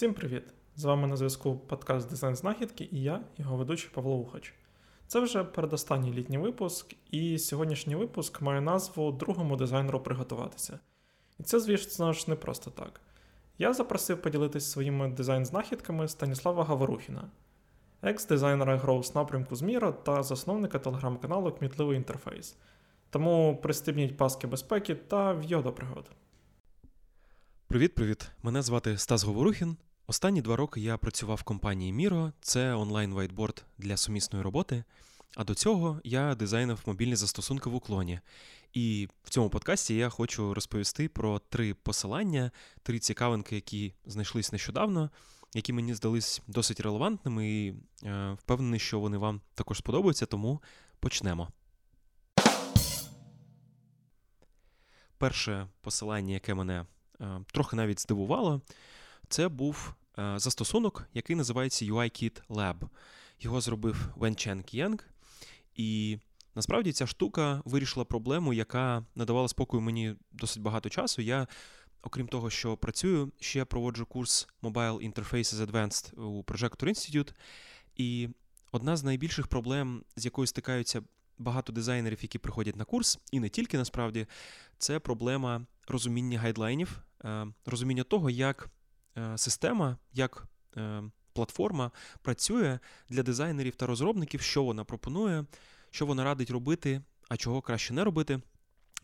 Всім привіт! З вами на зв'язку подкаст Дизайн Знахідки і я, його ведучий Павло Ухач. Це вже передостанній літній випуск, і сьогоднішній випуск має назву Другому дизайнеру приготуватися. І це, звісно ж, не просто так. Я запросив поділитися своїми дизайн-знахідками Станіслава Гаворухіна, екс-дизайнера Growth напрямку Зміра та засновника телеграм-каналу Кмітливий інтерфейс. Тому пристебніть паски безпеки та в'йо до пригод. Привіт-привіт! Мене звати Стас Говорухін. Останні два роки я працював в компанії Miro, це онлайн вайтборд для сумісної роботи. А до цього я дизайнив мобільні застосунки в уклоні. І в цьому подкасті я хочу розповісти про три посилання, три цікавинки, які знайшлись нещодавно, які мені здались досить релевантними, і е, впевнений, що вони вам також сподобаються, тому почнемо. Перше посилання, яке мене е, трохи навіть здивувало, це був застосунок, який називається UIKit Lab. Його зробив Вен Чен К'єнг, і насправді ця штука вирішила проблему, яка надавала спокою мені досить багато часу. Я, окрім того, що працюю, ще проводжу курс Mobile Interfaces Advanced у Projector Institute. І одна з найбільших проблем, з якою стикаються багато дизайнерів, які приходять на курс, і не тільки насправді, це проблема розуміння гайдлайнів, е, розуміння того, як е, система, як е, платформа працює для дизайнерів та розробників, що вона пропонує, що вона радить робити, а чого краще не робити.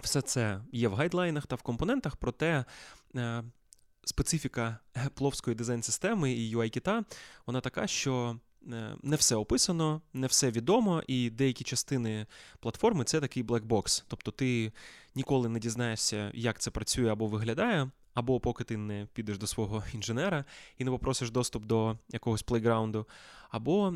Все це є в гайдлайнах та в компонентах, проте специфіка пловської дизайн-системи і UI-кіта, вона така, що Е, не все описано, не все відомо, і деякі частини платформи це такий блекбокс. Тобто ти ніколи не дізнаєшся, як це працює або виглядає, або поки ти не підеш до свого інженера і не попросиш доступ до якогось плейграунду, або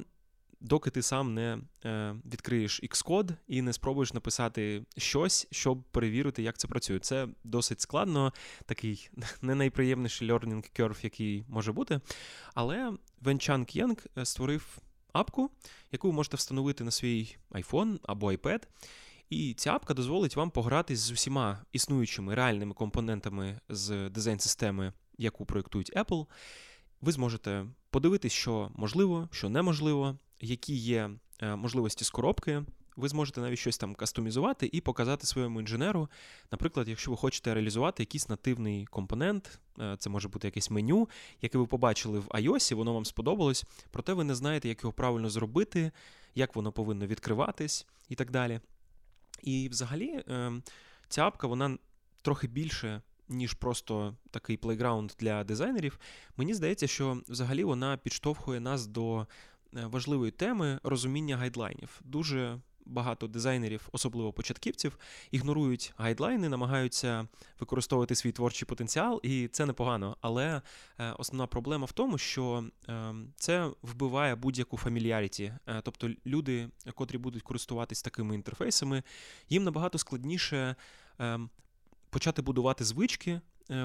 доки ти сам не е, відкриєш Xcode і не спробуєш написати щось, щоб перевірити, як це працює. Це досить складно, такий не найприємніший learning curve, який може бути. Але Венчан К'єнг створив апку, яку ви можете встановити на свій iPhone або iPad. І ця апка дозволить вам погратись з усіма існуючими реальними компонентами з дизайн-системи, яку проєктують Apple. Ви зможете подивитись, що можливо, що неможливо, які є е, можливості з коробки. Ви зможете навіть щось там кастомізувати і показати своєму інженеру. Наприклад, якщо ви хочете реалізувати якийсь нативний компонент, е, це може бути якесь меню, яке ви побачили в iOS, воно вам сподобалось, проте ви не знаєте, як його правильно зробити, як воно повинно відкриватись і так далі. І взагалі е, ця апка вона трохи більше. Ніж просто такий плейграунд для дизайнерів, мені здається, що взагалі вона підштовхує нас до Е, важливої теми розуміння гайдлайнів. Дуже багато дизайнерів, особливо початківців, ігнорують гайдлайни, намагаються використовувати свій творчий потенціал, і це непогано. Але е, основна проблема в тому, що е, це вбиває будь-яку фамільяріті. Тобто люди, котрі будуть користуватись такими інтерфейсами, їм набагато складніше почати будувати звички.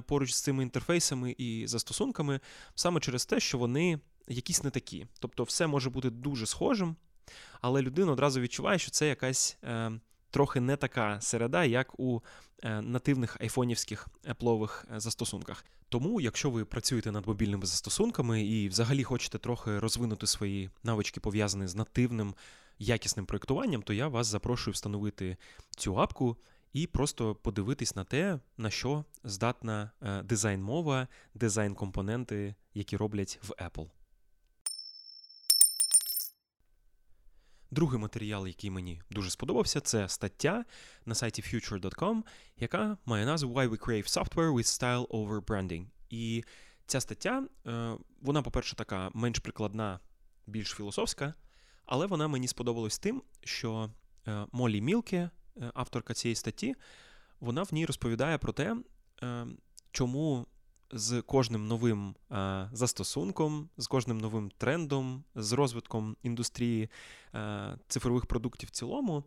Поруч з цими інтерфейсами і застосунками, саме через те, що вони якісь не такі. Тобто, все може бути дуже схожим, але людина одразу відчуває, що це якась е, трохи не така середа, як у е, нативних айфонівських еплових е, застосунках. Тому, якщо ви працюєте над мобільними застосунками і взагалі хочете трохи розвинути свої навички, пов'язані з нативним якісним проєктуванням, то я вас запрошую встановити цю апку. І просто подивитись на те, на що здатна е, дизайн-мова, дизайн-компоненти, які роблять в Apple. Другий матеріал, який мені дуже сподобався, це стаття на сайті future.com, яка має назву Why we crave software with style over branding. І ця стаття, е, вона, по-перше, така менш прикладна, більш філософська, але вона мені сподобалась тим, що е, Молі Мілке, е, авторка цієї статті, вона в ній розповідає про те, чому з кожним новим а, застосунком, з кожним новим трендом, з розвитком індустрії а, цифрових продуктів в цілому,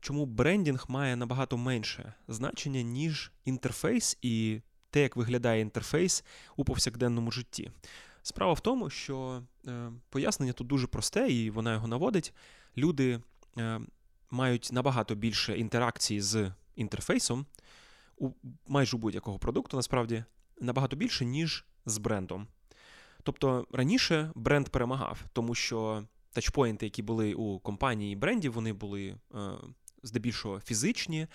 чому брендінг має набагато менше значення, ніж інтерфейс і те, як виглядає інтерфейс у повсякденному житті. Справа в тому, що е, пояснення тут дуже просте, і вона його наводить. Люди е, мають набагато більше інтеракції з інтерфейсом у майже будь-якого продукту, насправді, набагато більше, ніж з брендом. Тобто раніше бренд перемагав, тому що тачпоінти, які були у компанії і брендів, вони були е, здебільшого фізичні,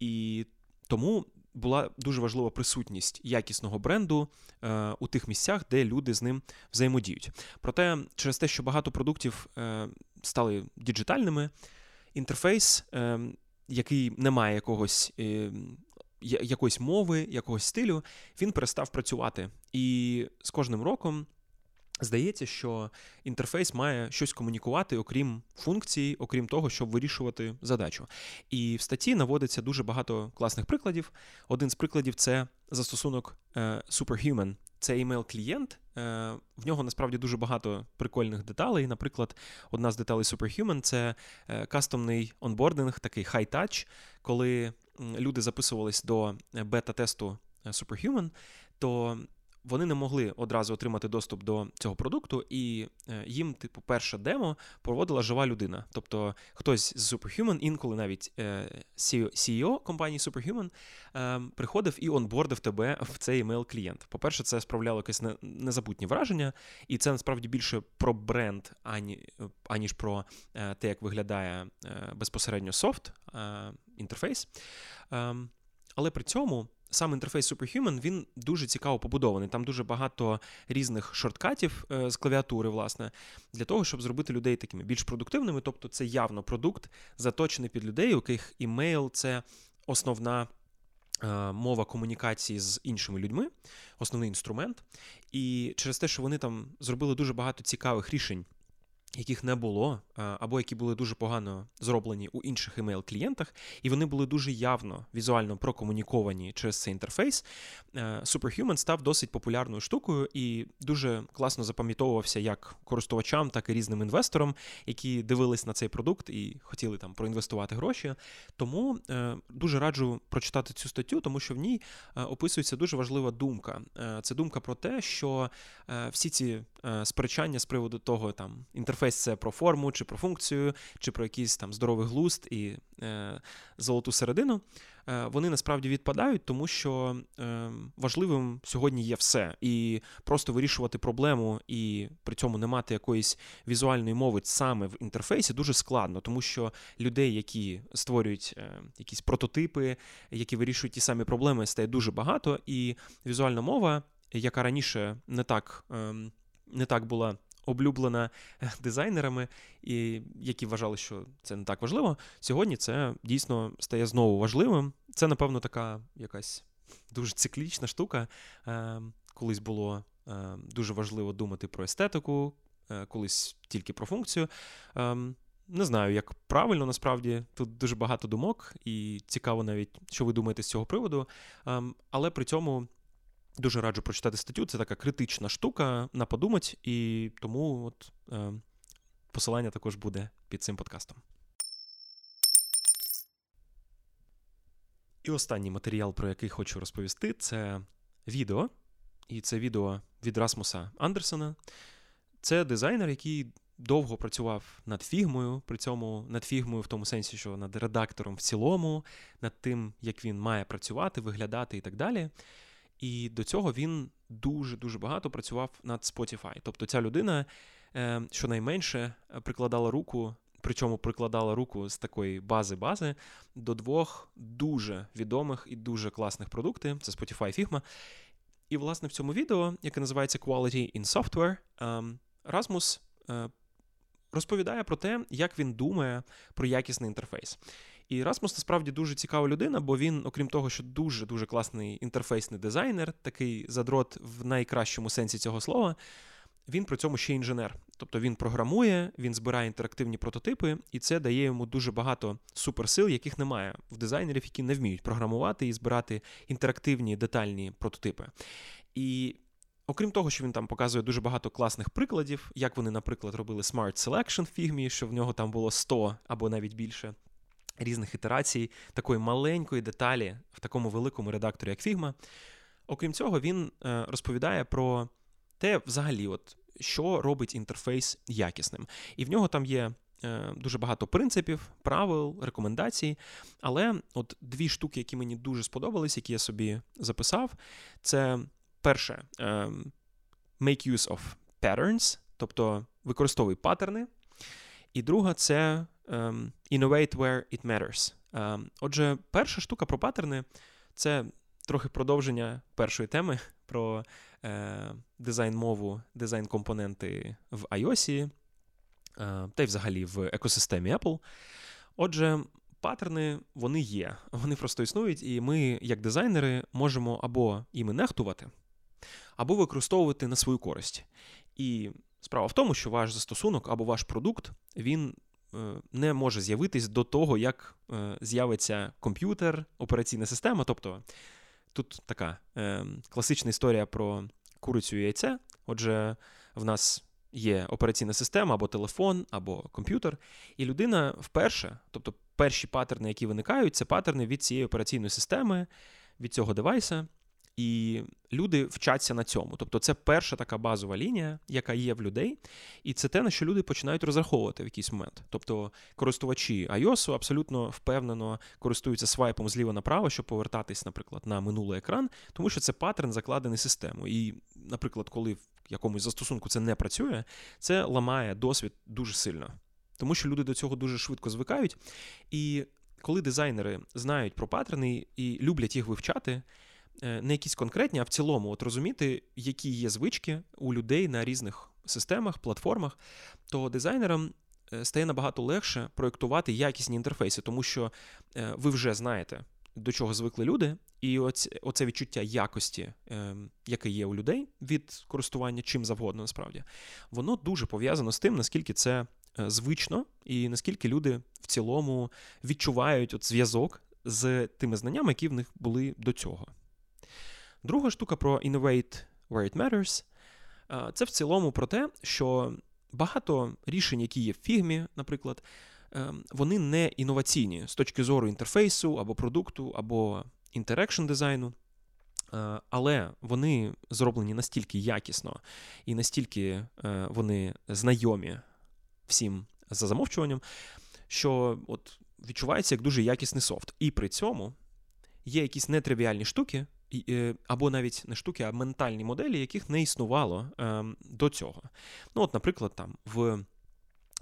і тому була дуже важлива присутність якісного бренду е, у тих місцях, де люди з ним взаємодіють. Проте, через те, що багато продуктів е, стали діджитальними, інтерфейс, який не має якогось. Якоїсь мови, якогось стилю, він перестав працювати. І з кожним роком Здається, що інтерфейс має щось комунікувати, окрім функцій, окрім того, щоб вирішувати задачу. І в статті наводиться дуже багато класних прикладів. Один з прикладів це застосунок е, Superhuman. Це email-клієнт. Е, в нього насправді дуже багато прикольних деталей. Наприклад, одна з деталей Superhuman це е, кастомний онбординг, такий high-touch, коли люди записувались до бета-тесту Superhuman, то вони не могли одразу отримати доступ до цього продукту, і е, їм, типу, перше демо проводила жива людина. Тобто хтось з Superhuman, інколи навіть CEO е, компанії Superhuman е, приходив і онбордив тебе в цей емейл клієнт. По-перше, це справляло якесь незабутнє враження, і це насправді більше про бренд, ані, аніж про те, як виглядає безпосередньо софт інтерфейс. Ем, але при цьому сам інтерфейс Superhuman він дуже цікаво побудований. Там дуже багато різних шорткатів е, з клавіатури, власне, для того, щоб зробити людей такими більш продуктивними. Тобто, це явно продукт, заточений під людей, у яких імейл це основна. Е, мова комунікації з іншими людьми, основний інструмент. І через те, що вони там зробили дуже багато цікавих рішень яких не було, або які були дуже погано зроблені у інших емейл-клієнтах, і вони були дуже явно візуально прокомуніковані через цей інтерфейс. Е, Superhuman став досить популярною штукою і дуже класно запам'ятовувався як користувачам, так і різним інвесторам, які дивились на цей продукт і хотіли там проінвестувати гроші. Тому е, дуже раджу прочитати цю статтю, тому що в ній е, описується дуже важлива думка. Це думка про те, що всі ці сперечання з приводу того, там інтерфейс це про форму, чи про функцію, чи про якийсь там здоровий глузд і е, золоту середину. Е, вони насправді відпадають, тому що е, важливим сьогодні є все. І просто вирішувати проблему і при цьому не мати якоїсь візуальної мови саме в інтерфейсі дуже складно, тому що людей, які створюють е, якісь прототипи, які вирішують ті самі проблеми, стає дуже багато, і візуальна мова, яка раніше не так, ем, не так була облюблена е, дизайнерами, і які вважали, що це не так важливо. Сьогодні це дійсно стає знову важливим. Це, напевно, така якась дуже циклічна штука. Е, колись було е, дуже важливо думати про естетику, колись тільки про функцію. Не знаю, як правильно насправді тут дуже багато думок, і цікаво навіть, що ви думаєте з цього приводу. Але при цьому Дуже раджу прочитати статтю. Це така критична штука на подумать, і тому от е, посилання також буде під цим подкастом. І останній матеріал, про який хочу розповісти, це відео. І це відео від Расмуса Андерсона. Це дизайнер, який довго працював над фігмою, при цьому над фігмою в тому сенсі, що над редактором в цілому, над тим, як він має працювати, виглядати і так далі. І до цього він дуже-дуже багато працював над Spotify. Тобто ця людина е, щонайменше прикладала руку, причому прикладала руку з такої бази-бази до двох дуже відомих і дуже класних продуктів: це Spotify і Figma. І, власне, в цьому відео, яке називається Quality in Software, Расмус е, розповідає про те, як він думає про якісний інтерфейс. І Расмус насправді дуже цікава людина, бо він, окрім того, що дуже-дуже класний інтерфейсний дизайнер, такий задрот в найкращому сенсі цього слова, він при цьому ще інженер. Тобто він програмує, він збирає інтерактивні прототипи, і це дає йому дуже багато суперсил, яких немає в дизайнерів, які не вміють програмувати і збирати інтерактивні детальні прототипи. І Окрім того, що він там показує дуже багато класних прикладів, як вони, наприклад, робили Smart Selection в фігмі, що в нього там було 100 або навіть більше різних ітерацій, такої маленької деталі в такому великому редакторі, як Figma. Окрім цього, він е, розповідає про те, взагалі, от, що робить інтерфейс якісним. І в нього там є. Е, дуже багато принципів, правил, рекомендацій. Але от дві штуки, які мені дуже сподобались, які я собі записав, це перше, ем, make use of patterns, тобто використовуй паттерни. І друга це um, innovate where it matters. Um, отже, перша штука про паттерни це трохи продовження першої теми про е, дизайн-мову, дизайн-компоненти в iOS, е, та й взагалі в екосистемі Apple. Отже, паттерни вони є, вони просто існують, і ми, як дизайнери, можемо або іми нехтувати, або використовувати на свою користь. І справа в тому, що ваш застосунок або ваш продукт він не може з'явитись до того, як е, з'явиться комп'ютер, операційна система. Тобто тут така е, класична історія про курицю і яйце. Отже, в нас є операційна система або телефон, або комп'ютер, і людина вперше, тобто перші паттерни, які виникають, це паттерни від цієї операційної системи, від цього девайса. І люди вчаться на цьому. Тобто, це перша така базова лінія, яка є в людей, і це те, на що люди починають розраховувати в якийсь момент. Тобто, користувачі iOS абсолютно впевнено користуються свайпом зліва направо, щоб повертатись, наприклад, на минулий екран, тому що це паттерн закладений системою. І, наприклад, коли в якомусь застосунку це не працює, це ламає досвід дуже сильно, тому що люди до цього дуже швидко звикають. І коли дизайнери знають про паттерни і люблять їх вивчати. Е, не якісь конкретні, а в цілому, от розуміти, які є звички у людей на різних системах, платформах, то дизайнерам е, стає набагато легше проєктувати якісні інтерфейси, тому що е, ви вже знаєте, до чого звикли люди, і оце, відчуття якості, яке є у людей від користування чим завгодно, насправді, воно дуже пов'язано з тим, наскільки це звично, і наскільки люди в цілому відчувають от зв'язок з тими знаннями, які в них були до цього. Друга штука про Innovate Where It Matters. Це в цілому про те, що багато рішень, які є в фігмі, наприклад, ем, вони не інноваційні з точки зору інтерфейсу або продукту, або інтерекшн дизайну. Але вони зроблені настільки якісно і настільки е, вони знайомі всім за замовчуванням, що от відчувається як дуже якісний софт. І при цьому є якісь нетривіальні штуки, Е, або навіть не штуки, а ментальні моделі, яких не існувало ем, до цього. Ну, от, наприклад, там в.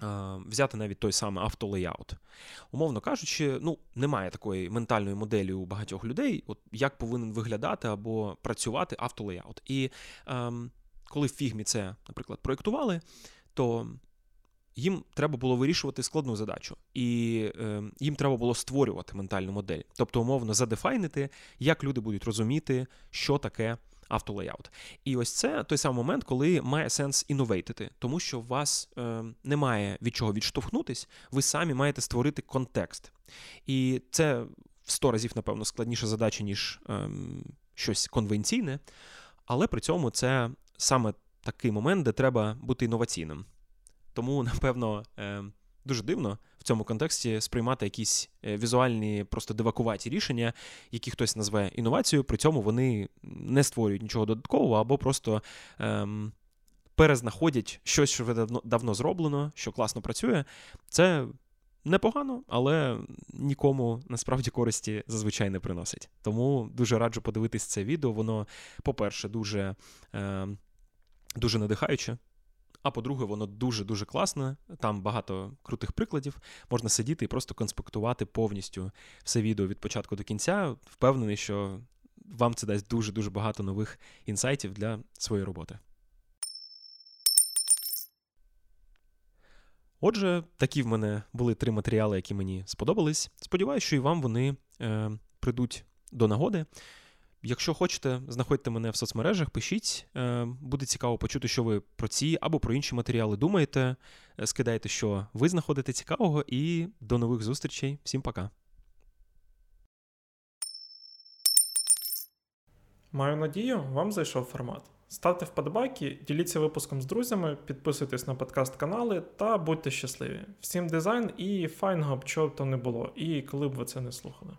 Е, взяти навіть той самий автолеяут. Умовно кажучи, ну, немає такої ментальної моделі у багатьох людей, от як повинен виглядати або працювати автолеяут. І ем, коли в фігмі це, наприклад, проєктували, то їм треба було вирішувати складну задачу, і е, їм треба було створювати ментальну модель, тобто умовно задефайнити, як люди будуть розуміти, що таке автолеяут. І ось це той самий момент, коли має сенс інновейтити, тому що у вас е, немає від чого відштовхнутись, ви самі маєте створити контекст. І це в сто разів, напевно, складніша задача, ніж е, щось конвенційне, але при цьому це саме такий момент, де треба бути інноваційним. Тому, напевно, е, дуже дивно в цьому контексті сприймати якісь е, візуальні, просто дивакуваті рішення, які хтось назве інновацією, при цьому вони не створюють нічого додаткового або просто. Ем, Перезнаходять щось, що давно, давно зроблено, що класно працює. Це непогано, але нікому насправді користі зазвичай не приносить. Тому дуже раджу подивитись це відео. Воно, по-перше, дуже, е, дуже надихаюче. А по-друге, воно дуже-дуже класне. Там багато крутих прикладів. Можна сидіти і просто конспектувати повністю все відео від початку до кінця. Впевнений, що вам це дасть дуже-дуже багато нових інсайтів для своєї роботи. Отже, такі в мене були три матеріали, які мені сподобались. Сподіваюсь, що і вам вони е, прийдуть до нагоди. Якщо хочете, знаходьте мене в соцмережах, пишіть. Е, буде цікаво почути, що ви про ці або про інші матеріали думаєте. Е, скидайте, що ви знаходите цікавого, і до нових зустрічей. Всім пока. Маю надію, вам зайшов формат. Ставте вподобайки, діліться випуском з друзями, підписуйтесь на подкаст канали та будьте щасливі. Всім дизайн і файного б чого б то не було, і коли б ви це не слухали.